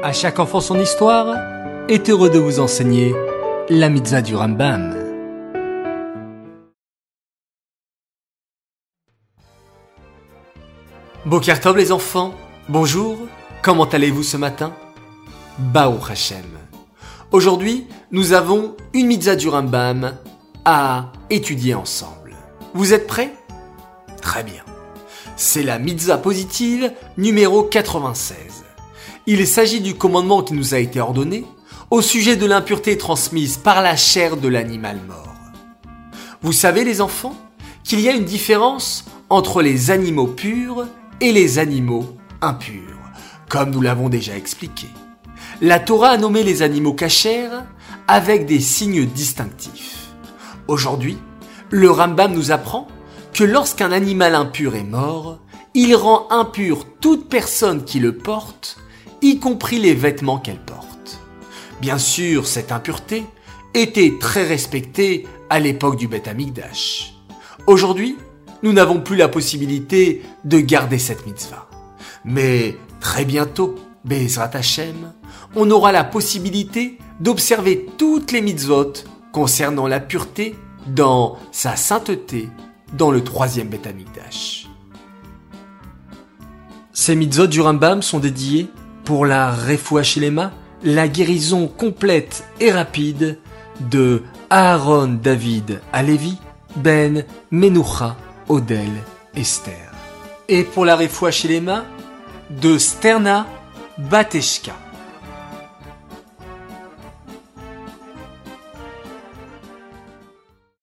À chaque enfant son histoire est heureux de vous enseigner la mitzvah du Rambam. Bokertov les enfants, bonjour, comment allez-vous ce matin? Baou Hashem. Aujourd'hui, nous avons une mitzvah du Rambam à étudier ensemble. Vous êtes prêts? Très bien. C'est la mitzvah positive numéro 96. Il s'agit du commandement qui nous a été ordonné au sujet de l'impureté transmise par la chair de l'animal mort. Vous savez les enfants qu'il y a une différence entre les animaux purs et les animaux impurs, comme nous l'avons déjà expliqué. La Torah a nommé les animaux cachers avec des signes distinctifs. Aujourd'hui, le Rambam nous apprend que lorsqu'un animal impur est mort, il rend impur toute personne qui le porte y compris les vêtements qu'elle porte. Bien sûr, cette impureté était très respectée à l'époque du Beth Amikdash. Aujourd'hui, nous n'avons plus la possibilité de garder cette mitzvah. Mais très bientôt, Bezrat Hashem, on aura la possibilité d'observer toutes les mitzvot concernant la pureté dans sa sainteté dans le troisième Beth Amikdash. Ces mitzvot du Rambam sont dédiés pour la refoua shilema, la guérison complète et rapide de Aaron David Alevi, Ben Menucha Odel Esther. Et pour la refoua shilema de Sterna Bateshka.